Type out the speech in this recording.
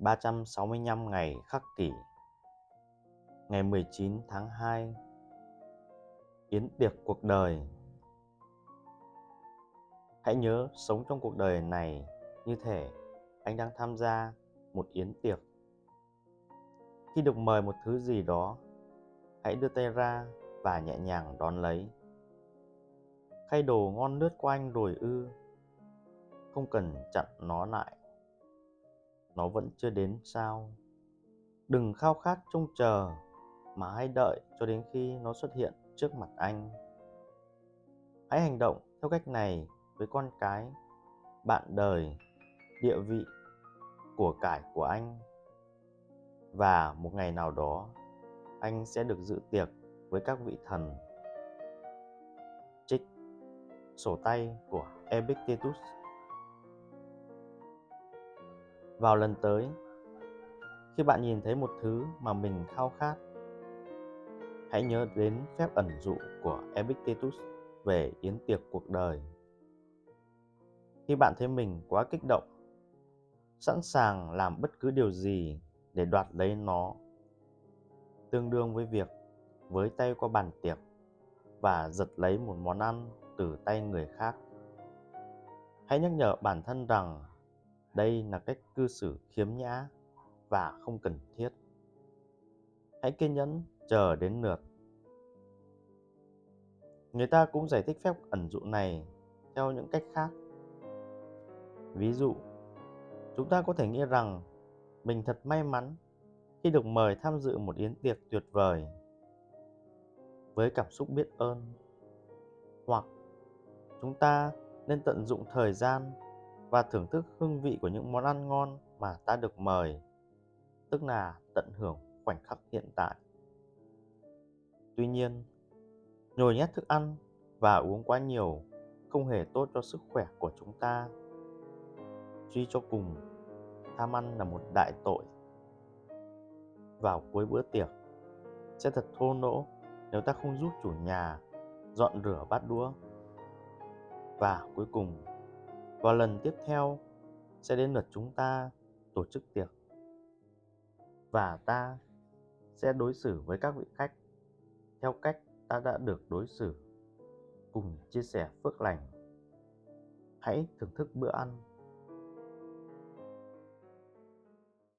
365 ngày khắc kỷ Ngày 19 tháng 2 Yến tiệc cuộc đời Hãy nhớ sống trong cuộc đời này như thể anh đang tham gia một yến tiệc. Khi được mời một thứ gì đó, hãy đưa tay ra và nhẹ nhàng đón lấy. Khay đồ ngon lướt qua anh rồi ư, không cần chặn nó lại. Nó vẫn chưa đến sao? Đừng khao khát trông chờ mà hãy đợi cho đến khi nó xuất hiện trước mặt anh. Hãy hành động theo cách này với con cái, bạn đời, địa vị, của cải của anh. Và một ngày nào đó, anh sẽ được dự tiệc với các vị thần. Trích Sổ tay của Epictetus vào lần tới, khi bạn nhìn thấy một thứ mà mình khao khát, hãy nhớ đến phép ẩn dụ của Epictetus về yến tiệc cuộc đời. Khi bạn thấy mình quá kích động, sẵn sàng làm bất cứ điều gì để đoạt lấy nó, tương đương với việc với tay qua bàn tiệc và giật lấy một món ăn từ tay người khác. Hãy nhắc nhở bản thân rằng đây là cách cư xử khiếm nhã và không cần thiết. Hãy kiên nhẫn chờ đến lượt. Người ta cũng giải thích phép ẩn dụ này theo những cách khác. Ví dụ, chúng ta có thể nghĩ rằng mình thật may mắn khi được mời tham dự một yến tiệc tuyệt vời với cảm xúc biết ơn hoặc chúng ta nên tận dụng thời gian và thưởng thức hương vị của những món ăn ngon mà ta được mời, tức là tận hưởng khoảnh khắc hiện tại. Tuy nhiên, nhồi nhét thức ăn và uống quá nhiều không hề tốt cho sức khỏe của chúng ta. Suy cho cùng, tham ăn là một đại tội. Vào cuối bữa tiệc, sẽ thật thô lỗ nếu ta không giúp chủ nhà dọn rửa bát đũa. Và cuối cùng và lần tiếp theo sẽ đến lượt chúng ta tổ chức tiệc. Và ta sẽ đối xử với các vị khách theo cách ta đã được đối xử, cùng chia sẻ phước lành. Hãy thưởng thức bữa ăn.